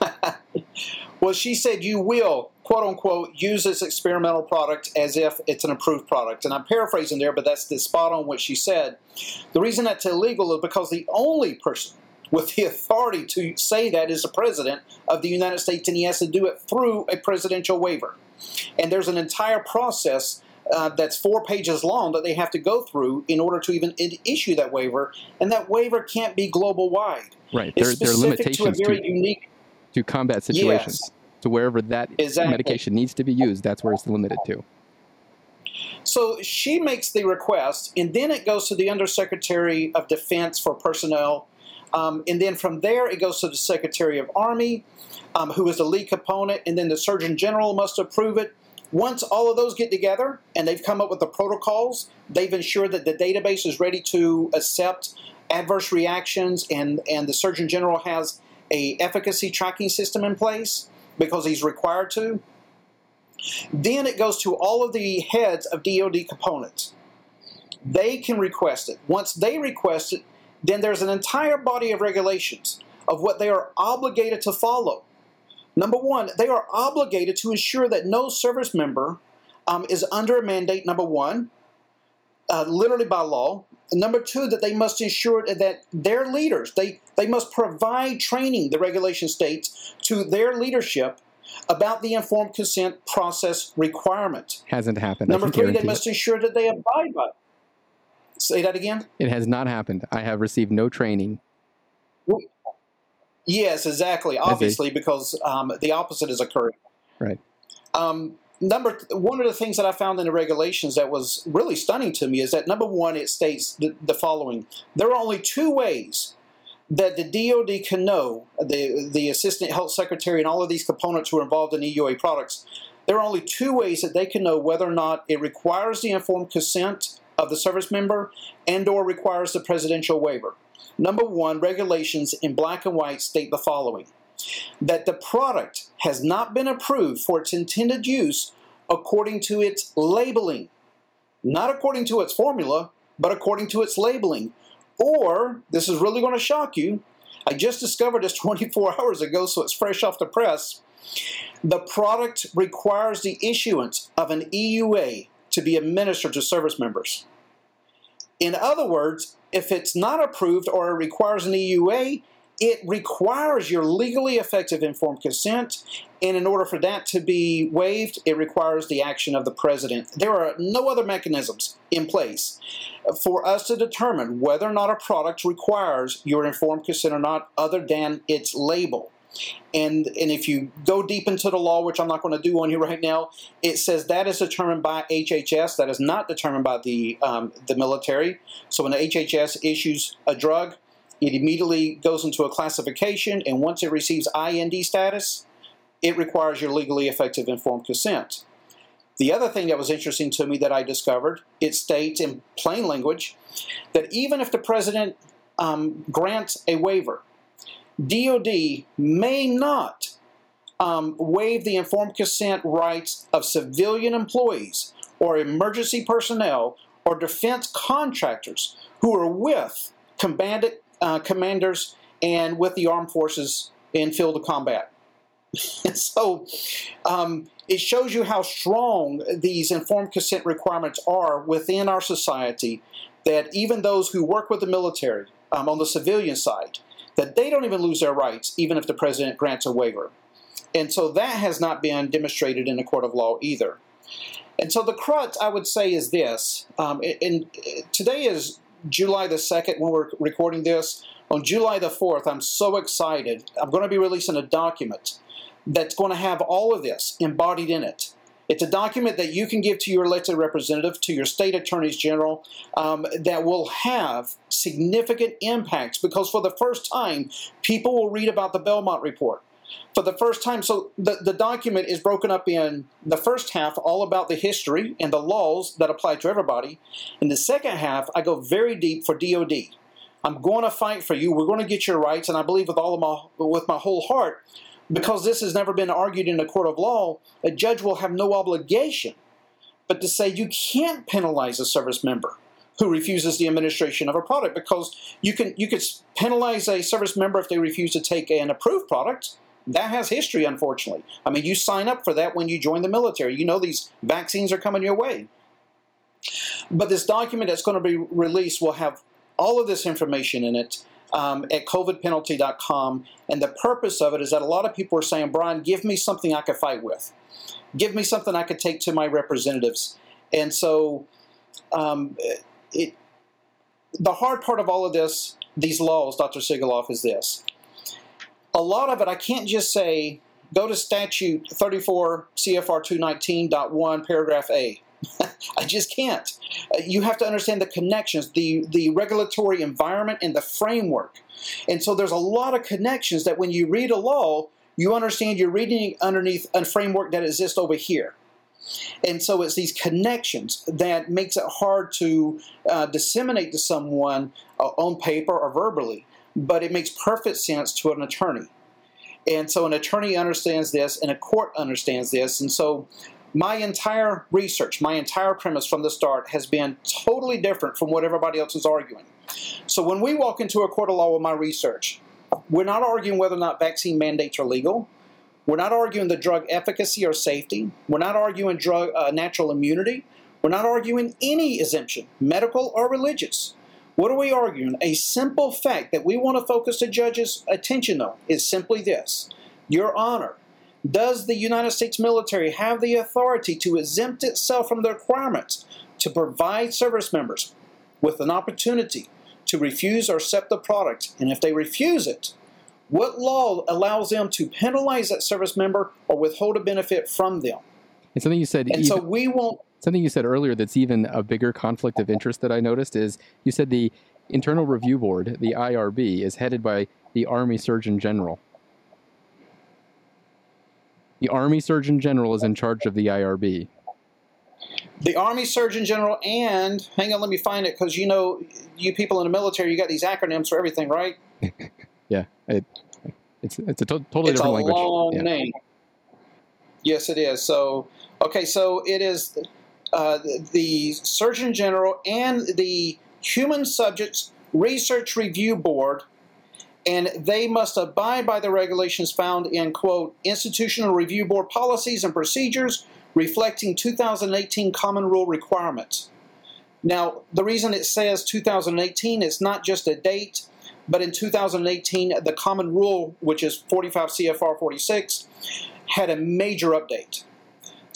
Well, she said you will, quote unquote, use this experimental product as if it's an approved product. And I'm paraphrasing there, but that's the spot on what she said. The reason that's illegal is because the only person with the authority to say that is the President of the United States, and he has to do it through a presidential waiver. And there's an entire process uh, that's four pages long that they have to go through in order to even issue that waiver. And that waiver can't be global wide. Right. There, It's there are specific to a very to, unique to combat situations. To wherever that Exactly. medication needs to be used, that's where it's limited to. So she makes the request, and then it goes to the Undersecretary of Defense for Personnel. Um, and then from there, it goes to the Secretary of Army, um, who is the lead component, and then the Surgeon General must approve it. Once all of those get together and they've come up with the protocols, they've ensured that the database is ready to accept adverse reactions, and, and the Surgeon General has a efficacy tracking system in place because he's required to. Then it goes to all of the heads of DoD components. They can request it. Once they request it, then there's an entire body of regulations of what they are obligated to follow. Number one, they are obligated to ensure that no service member um, is under a mandate, number one, uh, literally by law. Number two, that they must ensure that their leaders, they, they must provide training, the regulation states, to their leadership about the informed consent process requirement. Hasn't happened. Number three, they must ensure that they abide by it. Say that again? it. it has not happened. I have received no training. Yes, exactly. Obviously, because um, the opposite is occurring. Right. Um, number one of the things that I found in the regulations that was really stunning to me is that number one, it states the, the following: there are only two ways that the DoD can know the the assistant health secretary and all of these components who are involved in EUA products. There are only two ways that they can know whether or not it requires the informed consent of the service member and/or requires the presidential waiver. Number one, regulations in black and white state the following that the product has not been approved for its intended use according to its labeling, not according to its formula, but according to its labeling. Or, this is really going to shock you, I just discovered this 24 hours ago, so it's fresh off the press. The product requires the issuance of an EUA to be administered to service members. In other words, if it's not approved or requires an EUA, it requires your legally effective informed consent, and in order for that to be waived, it requires the action of the president. There are no other mechanisms in place for us to determine whether or not a product requires your informed consent or not, other than its label. And, and if you go deep into the law, which I'm not going to do on you right now, it says that is determined by HHS. That is not determined by the, um, the military. So when the HHS issues a drug, it immediately goes into a classification, and once it receives IND status, it requires your legally effective informed consent. The other thing that was interesting to me that I discovered, it states in plain language that even if the president um, grants a waiver, DOD may not um, waive the informed consent rights of civilian employees or emergency personnel or defense contractors who are with combatant uh, commanders and with the armed forces in field of combat. so um, it shows you how strong these informed consent requirements are within our society that even those who work with the military um, on the civilian side, that they don't even lose their rights even if the president grants a waiver. And so that has not been demonstrated in a court of law either. And so the crux, I would say, is this. Um, and today is July the 2nd when we're recording this. On July the 4th, I'm so excited. I'm going to be releasing a document that's going to have all of this embodied in it. It's a document that you can give to your elected representative, to your state attorneys general, um, that will have significant impacts because for the first time, people will read about the Belmont Report for the first time. So the, the document is broken up in the first half, all about the history and the laws that apply to everybody. In the second half, I go very deep for DOD. I'm going to fight for you. We're going to get your rights, and I believe with all of my with my whole heart, because this has never been argued in a court of law. A judge will have no obligation, but to say you can't penalize a service member who refuses the administration of a product because you can you could penalize a service member if they refuse to take an approved product that has history, unfortunately. I mean, you sign up for that when you join the military. You know these vaccines are coming your way. But this document that's going to be released will have all of this information in it um, at covidpenalty.com. And the purpose of it is that a lot of people are saying, Brian, give me something I could fight with. Give me something I could take to my representatives. And so um, it, the hard part of all of this, these laws, Dr. Sigoloff, is this a lot of it, I can't just say, go to statute 34 CFR 219.1, paragraph A. I just can't. Uh, you have to understand the connections, the, the regulatory environment, and the framework. And so there's a lot of connections that when you read a law, you understand you're reading underneath a framework that exists over here. And so it's these connections that makes it hard to uh, disseminate to someone uh, on paper or verbally but it makes perfect sense to an attorney. And so an attorney understands this, and a court understands this. And so my entire research, my entire premise from the start has been totally different from what everybody else is arguing. So when we walk into a court of law with my research, we're not arguing whether or not vaccine mandates are legal. We're not arguing the drug efficacy or safety. We're not arguing drug uh, natural immunity. We're not arguing any exemption, medical or religious. What are we arguing? A simple fact that we want to focus the judge's attention on is simply this Your Honor, does the United States military have the authority to exempt itself from the requirements to provide service members with an opportunity to refuse or accept the product? And if they refuse it, what law allows them to penalize that service member or withhold a benefit from them? And something you said. And even, so we won't. Something you said earlier that's even a bigger conflict of interest that I noticed is you said the Internal Review Board, the IRB, is headed by the Army Surgeon General. The Army Surgeon General is in charge of the IRB. The Army Surgeon General and, hang on, let me find it, because you know, you people in the military, you got these acronyms for everything, right? yeah, it, it's, it's a to- totally it's different language. It's a long yeah. name. Yes, it is. So, okay, so it is uh, the Surgeon General and the Human Subjects Research Review Board, and they must abide by the regulations found in, quote, Institutional Review Board policies and procedures reflecting 2018 Common Rule requirements. Now, the reason it says 2018 is not just a date, but in 2018, the Common Rule, which is 45 CFR 46, had a major update.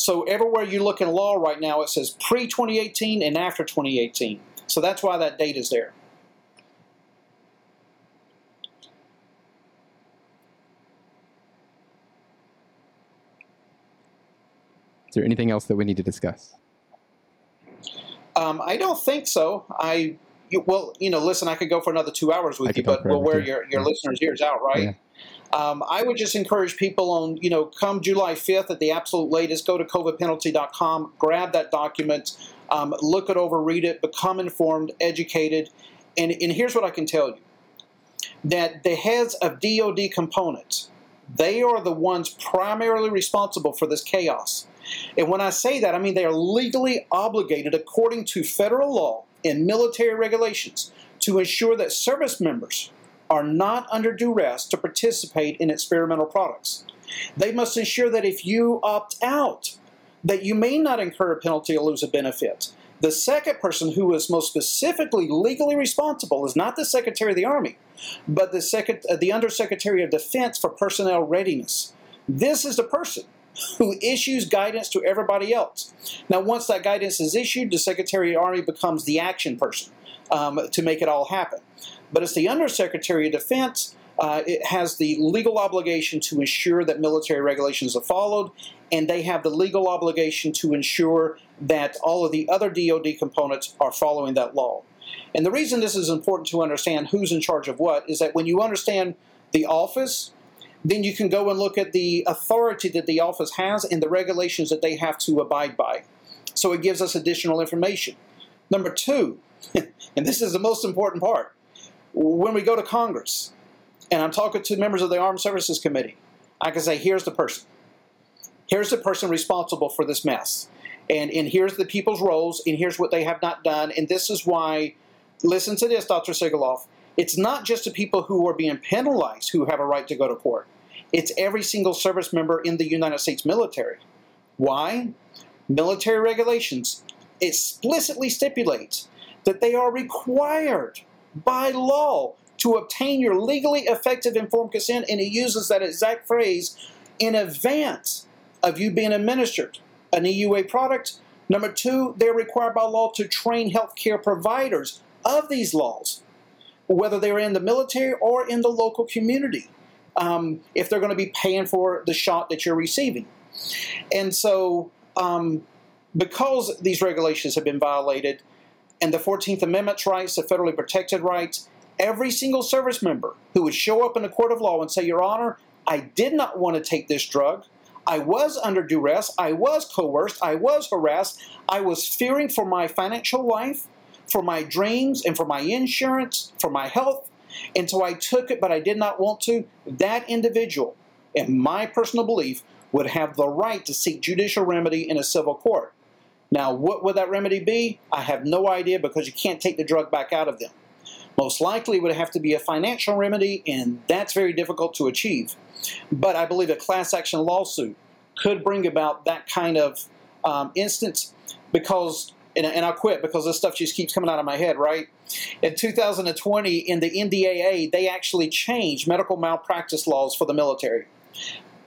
So everywhere you look in law right now, it says pre 2018 and after 2018. So that's why that date is there. Is there anything else that we need to discuss? Um, I don't think so. I you, well, you know, listen, I could go for another two hours with you, but we'll wear your, your yeah. listeners' ears out, right? Yeah. Um, I would just encourage people on, you know, come July 5th at the absolute latest, go to covidpenalty.com, grab that document, um, look it over, read it, become informed, educated. And, and here's what I can tell you that the heads of DoD components, they are the ones primarily responsible for this chaos. And when I say that, I mean they are legally obligated, according to federal law and military regulations, to ensure that service members are not under duress to participate in experimental products. They must ensure that if you opt out, that you may not incur a penalty or lose a benefit. The second person who is most specifically legally responsible is not the Secretary of the Army, but the, Secret, uh, the Undersecretary of Defense for Personnel Readiness. This is the person who issues guidance to everybody else. Now, once that guidance is issued, the Secretary of the Army becomes the action person um, to make it all happen. But as the Undersecretary of Defense. Uh, it has the legal obligation to ensure that military regulations are followed, and they have the legal obligation to ensure that all of the other DoD components are following that law. And the reason this is important to understand who's in charge of what is that when you understand the office, then you can go and look at the authority that the office has and the regulations that they have to abide by. So it gives us additional information. Number two, and this is the most important part, when we go to Congress and I'm talking to members of the Armed Services Committee, I can say, here's the person. Here's the person responsible for this mess. And, and here's the people's roles, and here's what they have not done. And this is why, listen to this, Dr. Sigoloff. It's not just the people who are being penalized who have a right to go to court. It's every single service member in the United States military. Why? Military regulations explicitly stipulates that they are required by law to obtain your legally effective informed consent, and he uses that exact phrase in advance of you being administered an EUA product. Number two, they're required by law to train healthcare providers of these laws, whether they're in the military or in the local community, um, if they're going to be paying for the shot that you're receiving. And so, um, because these regulations have been violated, and the 14th Amendment's rights, the federally protected rights, every single service member who would show up in a court of law and say, Your Honor, I did not want to take this drug. I was under duress. I was coerced. I was harassed. I was fearing for my financial life, for my dreams, and for my insurance, for my health. And so I took it, but I did not want to. That individual, in my personal belief, would have the right to seek judicial remedy in a civil court. Now, what would that remedy be? I have no idea because you can't take the drug back out of them. Most likely it would have to be a financial remedy, and that's very difficult to achieve. But I believe a class action lawsuit could bring about that kind of um, instance because, and, and I'll quit because this stuff just keeps coming out of my head, right? In 2020, in the NDAA, they actually changed medical malpractice laws for the military.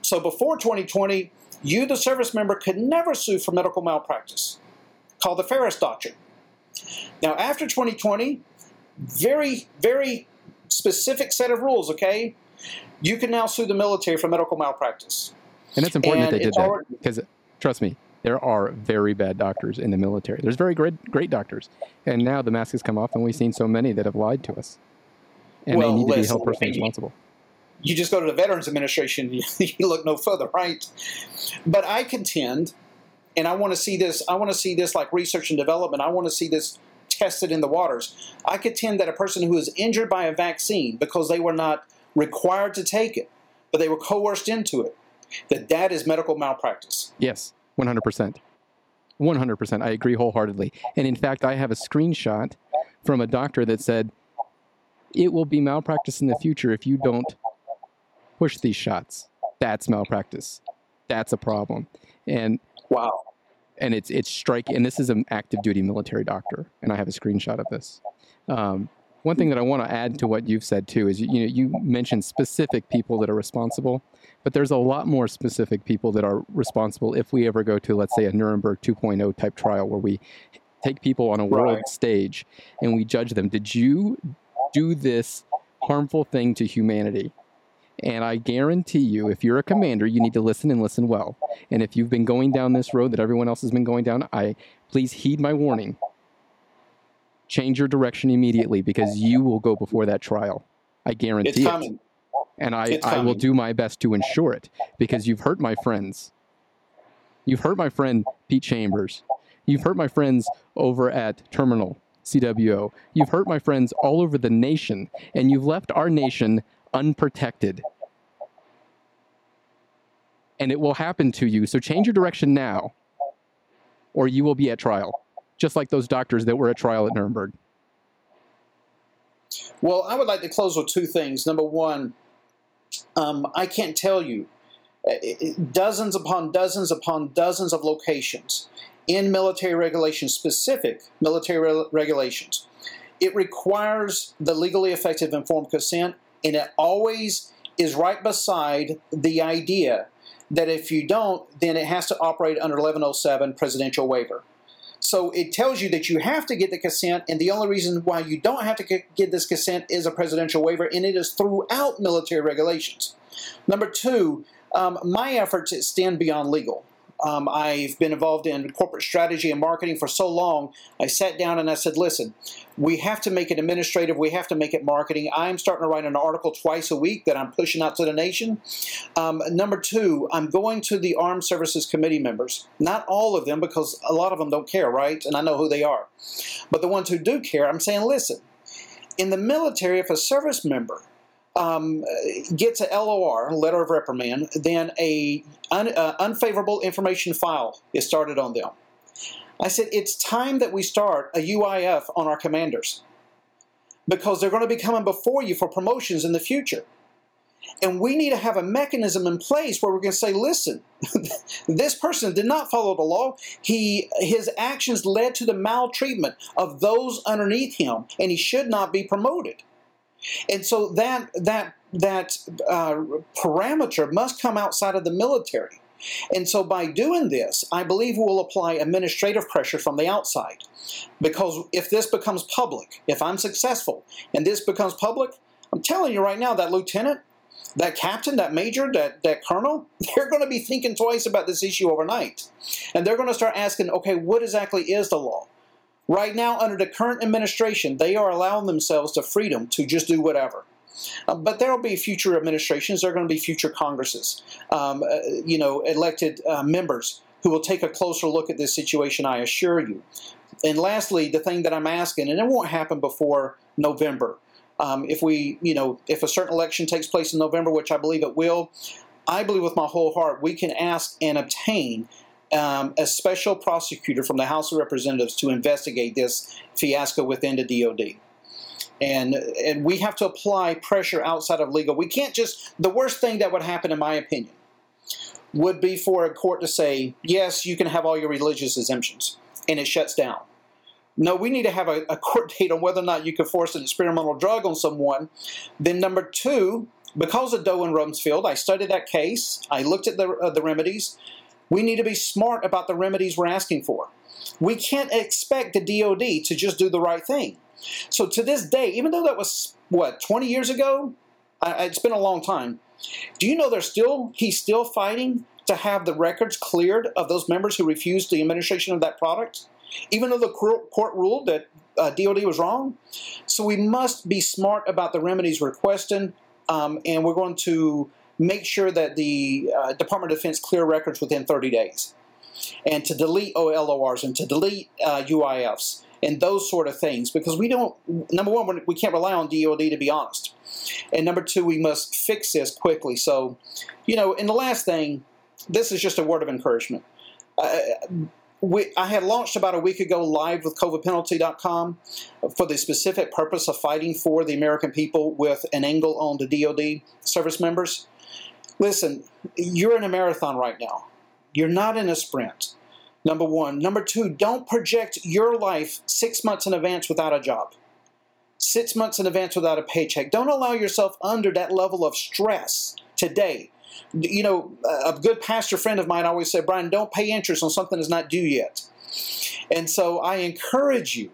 So before 2020, you, the service member, could never sue for medical malpractice, called the Feres Doctrine. Now, after 2020, very, very specific set of rules, okay? You can now sue the military for medical malpractice. And it's important and that they did that because, trust me, there are very bad doctors in the military. There's very great, great doctors. And now the mask has come off, and we've seen so many that have lied to us. And well, they need to be held personally responsible you just go to the Veterans Administration, you look no further, right? But I contend, and I want to see this, I want to see this like research and development, I want to see this tested in the waters. I contend that a person who is injured by a vaccine because they were not required to take it, but they were coerced into it, that that is medical malpractice. Yes, 100%. 100%. I agree wholeheartedly. And in fact, I have a screenshot from a doctor that said, it will be malpractice in the future if you don't push these shots. That's malpractice. That's a problem. And wow. and it's it's striking. And this is an active duty military doctor, and I have a screenshot of this. Um, one thing that I want to add to what you've said too is you, you know you mentioned specific people that are responsible, but there's a lot more specific people that are responsible if we ever go to let's say a Nuremberg 2.0 type trial where we take people on a world Right. stage and we judge them. Did you do this harmful thing to humanity? And I guarantee you, if you're a commander, you need to listen and listen well. And if you've been going down this road that everyone else has been going down, I please heed my warning. Change your direction immediately because you will go before that trial. I guarantee It's it. coming. And I, I will do my best to ensure it because you've hurt my friends. You've hurt my friend Pete Chambers. You've hurt my friends over at Terminal CWO. You've hurt my friends all over the nation, and you've left our nation unprotected. And it will happen to you. So change your direction now, or you will be at trial, just like those doctors that were at trial at Nuremberg. Well, I would like to close with two things. Number one, um, I can't tell you uh, dozens upon dozens upon dozens of locations in military regulations, specific military re- regulations. It requires the legally effective informed consent, and it always is right beside the idea that if you don't, then it has to operate under 1107 presidential waiver. So it tells you that you have to get the consent, and the only reason why you don't have to get this consent is a presidential waiver, and it is throughout military regulations. Number two, um, my efforts extend beyond legal. Um, I've been involved in corporate strategy and marketing for so long. I sat down and I said, listen, we have to make it administrative, we have to make it marketing. I'm starting to write an article twice a week that I'm pushing out to the nation. Um, number two, I'm going to the Armed Services Committee members. Not all of them, because a lot of them don't care, right? And I know who they are. But the ones who do care, I'm saying, listen, in the military, if a service member um, gets a LOR, letter of reprimand, then a un, uh, unfavorable information file is started on them. I said it's time that we start a UIF on our commanders because they're going to be coming before you for promotions in the future. And we need to have a mechanism in place where we're going to say, listen, this person did not follow the law. He his actions led to the maltreatment of those underneath him, and he should not be promoted. And so that that that uh, parameter must come outside of the military. And so by doing this, I believe we'll apply administrative pressure from the outside. Because if this becomes public, if I'm successful and this becomes public, I'm telling you right now, that lieutenant, that captain, that major, that, that colonel, they're going to be thinking twice about this issue overnight. And they're going to start asking, okay, what exactly is the law? Right now, under the current administration, they are allowing themselves the freedom to just do whatever. Uh, but there will be future administrations. There are going to be future Congresses, um, uh, you know, elected uh, members who will take a closer look at this situation. I assure you. And lastly, the thing that I'm asking, and it won't happen before November. Um, if we, you know, if a certain election takes place in November, which I believe it will, I believe with my whole heart we can ask and obtain um, a special prosecutor from the House of Representatives to investigate this fiasco within the DoD. And, and we have to apply pressure outside of legal. We can't just, the worst thing that would happen, in my opinion, would be for a court to say, yes, you can have all your religious exemptions, and it shuts down. No, we need to have a, a court date on whether or not you can force an experimental drug on someone. Then, number two, because of Doe and Rumsfeld, I studied that case, I looked at the, uh, the remedies. We need to be smart about the remedies we're asking for. We can't expect the DoD to just do the right thing. So to this day, even though that was what 20 years ago, I, it's been a long time. Do you know they're still he's still fighting to have the records cleared of those members who refused the administration of that product, even though the court ruled that uh, DoD was wrong. So we must be smart about the remedies we're requesting, um, and we're going to make sure that the uh, Department of Defense clear records within 30 days, and to delete OLORs and to delete uh, UIFs and those sort of things because we don't. Number one, we can't rely on DoD to be honest, and number two, we must fix this quickly. So, you know, and the last thing, this is just a word of encouragement. Uh, we, I had launched about a week ago live with COVIDpenalty.com for the specific purpose of fighting for the American people with an angle on the DoD service members. Listen, you're in a marathon right now. You're not in a sprint. Number one. Number two, don't project your life six months in advance without a job, six months in advance without a paycheck. Don't allow yourself under that level of stress today. You know, a good pastor friend of mine always said, Brian, don't pay interest on something that's not due yet. And so I encourage you,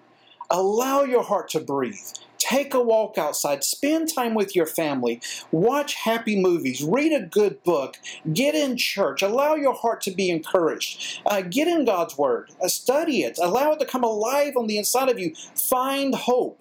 allow your heart to breathe. Take a walk outside, spend time with your family, watch happy movies, read a good book, get in church, allow your heart to be encouraged, uh, get in God's Word, uh, study it, allow it to come alive on the inside of you, find hope.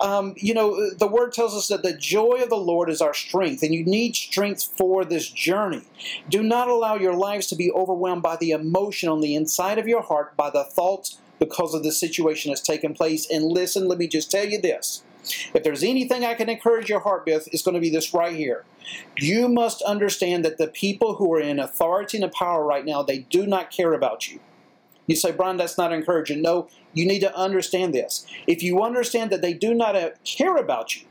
Um, you know, the word tells us that the joy of the Lord is our strength, and you need strength for this journey. Do not allow your lives to be overwhelmed by the emotion on the inside of your heart, by the thoughts because of the situation that's taken place. And listen, let me just tell you this if there's anything I can encourage your heart with, it's going to be this right here. You must understand that the people who are in authority and power right now, they do not care about you. You say, Brian, that's not encouraging. No, you need to understand this. If you understand that they do not uh, care about you,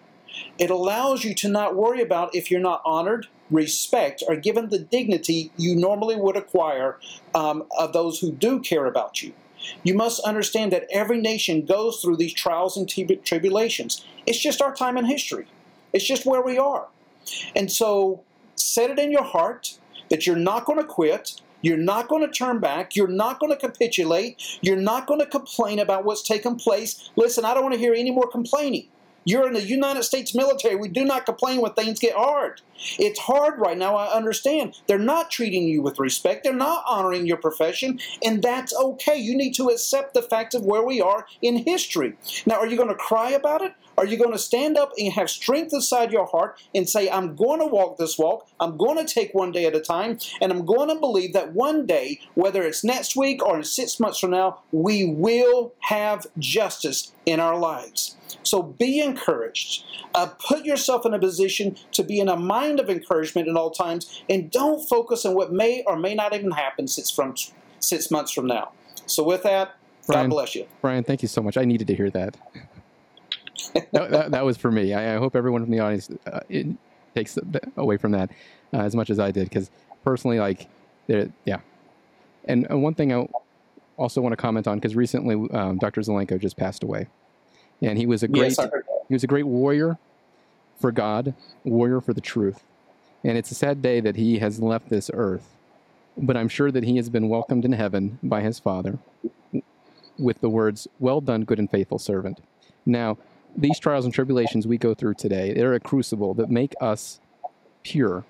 it allows you to not worry about if you're not honored, respect, or given the dignity you normally would acquire um, of those who do care about you. You must understand that every nation goes through these trials and tribulations. It's just our time in history, it's just where we are. And so, set it in your heart that you're not going to quit. You're not going to turn back. You're not going to capitulate. You're not going to complain about what's taken place. Listen, I don't want to hear any more complaining. You're in the United States military. We do not complain when things get hard. It's hard right now, I understand. They're not treating you with respect. They're not honoring your profession, and that's okay. You need to accept the fact of where we are in history. Now, are you going to cry about it? Are you going to stand up and have strength inside your heart and say, I'm going to walk this walk, I'm going to take one day at a time, and I'm going to believe that one day, whether it's next week or in six months from now, we will have justice in our lives? So be encouraged. Uh, put yourself in a position to be in a mind of encouragement at all times, and don't focus on what may or may not even happen six, from, six months from now. So with that, Brian, God bless you. Brian, thank you so much. I needed to hear that. That, that, that, was for me. I, I, hope everyone from the audience uh, takes away from that uh, as much as I did, because personally, like, yeah. And, and one thing I also want to comment on, because recently um, Dr. Zelenko just passed away and he was a great yes, he was a great warrior for God, warrior for the truth. And it's a sad day that he has left this earth, but I'm sure that he has been welcomed in heaven by his Father with the words, "Well done, good and faithful servant." Now, these trials and tribulations we go through today, they're a crucible that make us pure.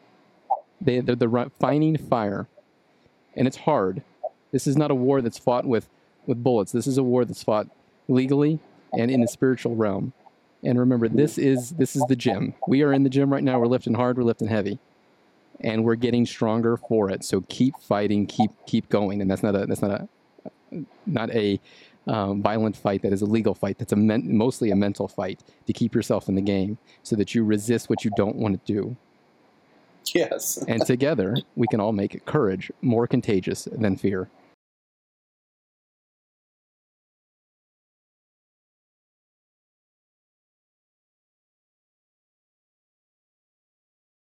They, they're the refining fire, and it's hard. This is not a war that's fought with, with bullets. This is a war that's fought legally and in the spiritual realm. And remember, this is this is the gym. We are in the gym right now. We're lifting hard. We're lifting heavy, and we're getting stronger for it. So keep fighting. Keep keep going. And that's not a that's not a not a um, violent fight. That is a legal fight. That's a men- mostly a mental fight to keep yourself in the game, so that you resist what you don't want to do. Yes. and together, we can all make courage more contagious than fear.